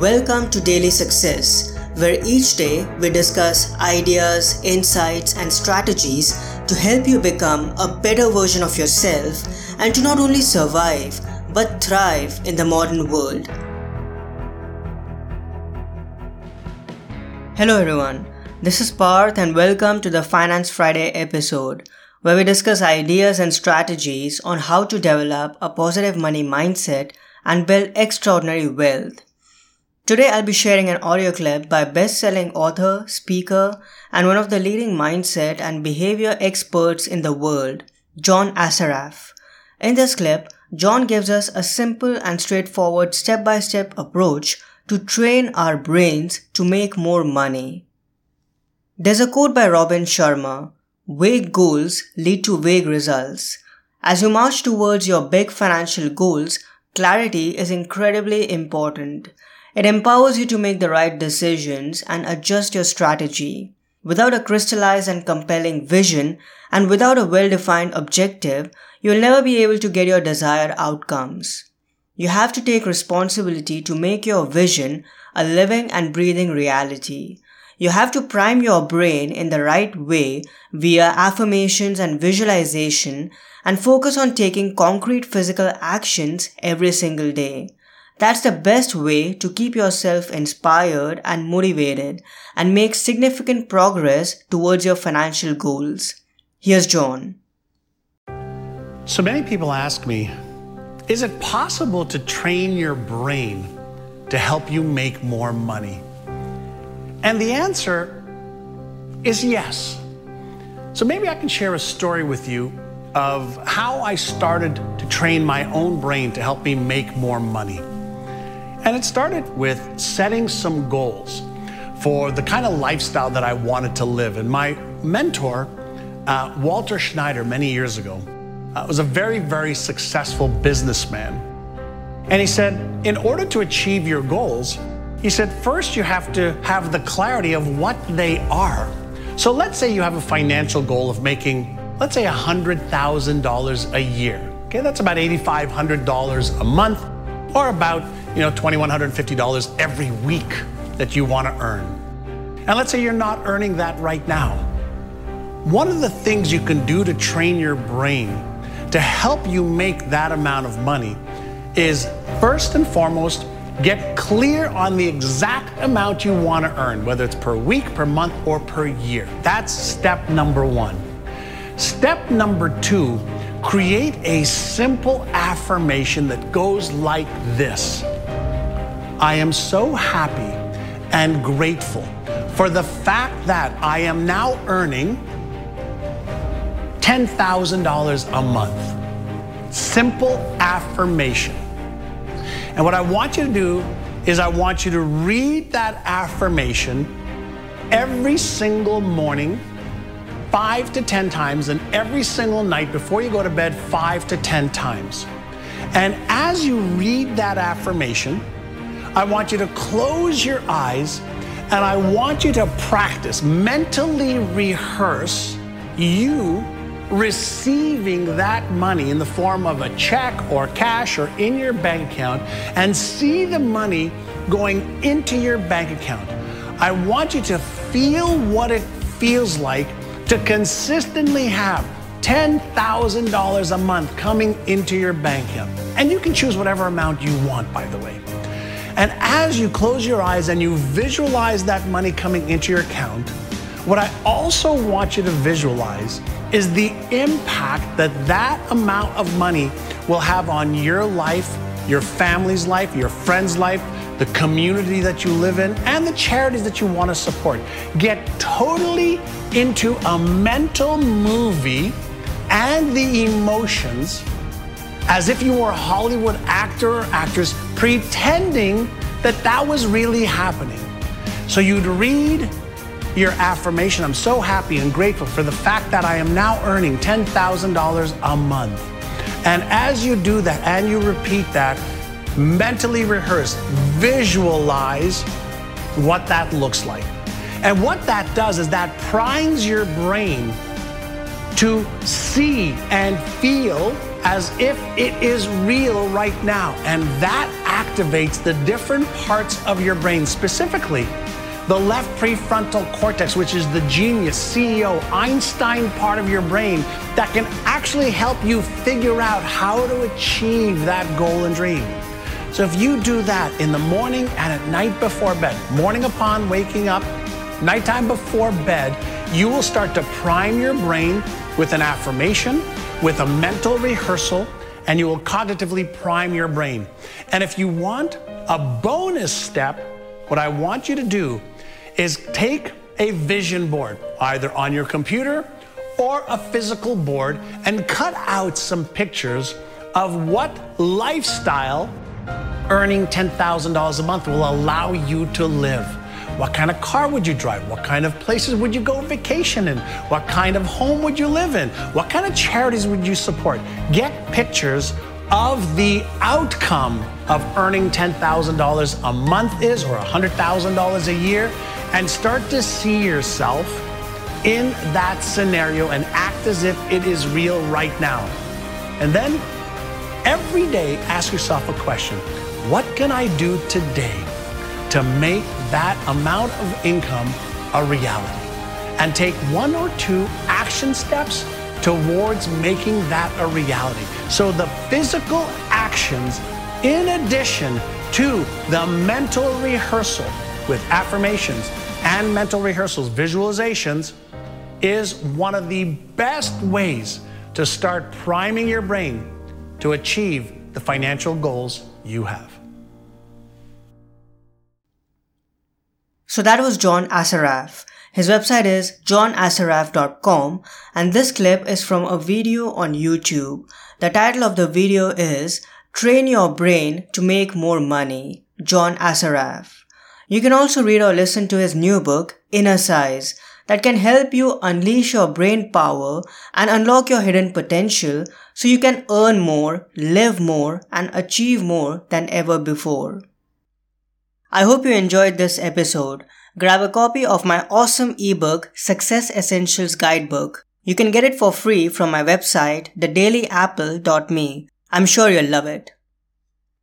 Welcome to Daily Success, where each day we discuss ideas, insights, and strategies to help you become a better version of yourself and to not only survive but thrive in the modern world. Hello, everyone. This is Parth, and welcome to the Finance Friday episode, where we discuss ideas and strategies on how to develop a positive money mindset and build extraordinary wealth. Today I'll be sharing an audio clip by best-selling author, speaker, and one of the leading mindset and behavior experts in the world, John Assaraf. In this clip, John gives us a simple and straightforward step-by-step approach to train our brains to make more money. There's a quote by Robin Sharma, vague goals lead to vague results. As you march towards your big financial goals, clarity is incredibly important. It empowers you to make the right decisions and adjust your strategy. Without a crystallized and compelling vision and without a well-defined objective, you'll never be able to get your desired outcomes. You have to take responsibility to make your vision a living and breathing reality. You have to prime your brain in the right way via affirmations and visualization and focus on taking concrete physical actions every single day. That's the best way to keep yourself inspired and motivated and make significant progress towards your financial goals. Here's John. So many people ask me, is it possible to train your brain to help you make more money? And the answer is yes. So maybe I can share a story with you of how I started to train my own brain to help me make more money. And it started with setting some goals for the kind of lifestyle that I wanted to live. And my mentor, uh, Walter Schneider, many years ago, uh, was a very, very successful businessman. And he said, in order to achieve your goals, he said, first you have to have the clarity of what they are. So let's say you have a financial goal of making, let's say $100,000 a year. Okay, that's about $8,500 a month or about you know, $2,150 every week that you want to earn. And let's say you're not earning that right now. One of the things you can do to train your brain to help you make that amount of money is first and foremost, get clear on the exact amount you want to earn, whether it's per week, per month, or per year. That's step number one. Step number two, create a simple affirmation that goes like this I am so happy and grateful for the fact that I am now earning $10,000 a month. Simple affirmation. And what I want you to do is I want you to read that affirmation every single morning, five to 10 times, and every single night before you go to bed, five to 10 times. And as you read that affirmation, I want you to close your eyes and I want you to practice, mentally rehearse you receiving that money in the form of a check or cash or in your bank account and see the money going into your bank account. I want you to feel what it feels like to consistently have $10,000 a month coming into your bank account. And you can choose whatever amount you want, by the way. And as you close your eyes and you visualize that money coming into your account, what I also want you to visualize is the impact that that amount of money will have on your life, your family's life, your friend's life, the community that you live in, and the charities that you want to support. Get totally into a mental movie and the emotions as if you were a Hollywood actor or actress pretending that that was really happening. So you'd read your affirmation I'm so happy and grateful for the fact that I am now earning $10,000 a month. And as you do that and you repeat that, mentally rehearse, visualize what that looks like. And what that does is that primes your brain to see and feel as if it is real right now. And that activates the different parts of your brain, specifically the left prefrontal cortex, which is the genius, CEO, Einstein part of your brain that can actually help you figure out how to achieve that goal and dream. So if you do that in the morning and at night before bed, morning upon waking up, nighttime before bed, you will start to prime your brain with an affirmation, with a mental rehearsal, and you will cognitively prime your brain. And if you want a bonus step, what I want you to do is take a vision board, either on your computer or a physical board, and cut out some pictures of what lifestyle earning $10,000 a month will allow you to live. What kind of car would you drive? What kind of places would you go vacation in? What kind of home would you live in? What kind of charities would you support? Get pictures of the outcome of earning $10,000 a month is or $100,000 a year and start to see yourself in that scenario and act as if it is real right now. And then every day ask yourself a question What can I do today to make that amount of income a reality? And take one or two action steps towards making that a reality. So the physical actions, in addition to the mental rehearsal with affirmations, and mental rehearsals, visualizations, is one of the best ways to start priming your brain to achieve the financial goals you have. So that was John Assaraf. His website is johnassaraf.com and this clip is from a video on YouTube. The title of the video is Train Your Brain to Make More Money, John Assaraf. You can also read or listen to his new book, Innercise, that can help you unleash your brain power and unlock your hidden potential so you can earn more, live more, and achieve more than ever before. I hope you enjoyed this episode. Grab a copy of my awesome ebook, Success Essentials Guidebook. You can get it for free from my website, thedailyapple.me. I'm sure you'll love it.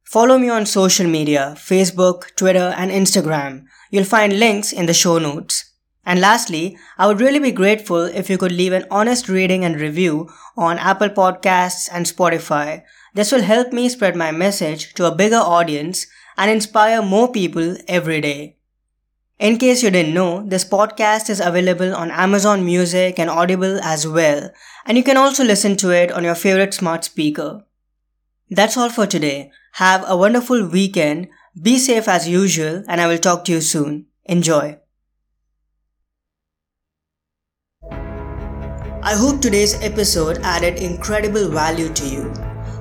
Follow me on social media, Facebook, Twitter, and Instagram. You'll find links in the show notes. And lastly, I would really be grateful if you could leave an honest rating and review on Apple Podcasts and Spotify. This will help me spread my message to a bigger audience and inspire more people every day. In case you didn't know, this podcast is available on Amazon Music and Audible as well, and you can also listen to it on your favorite smart speaker. That's all for today. Have a wonderful weekend. Be safe as usual, and I will talk to you soon. Enjoy. I hope today's episode added incredible value to you.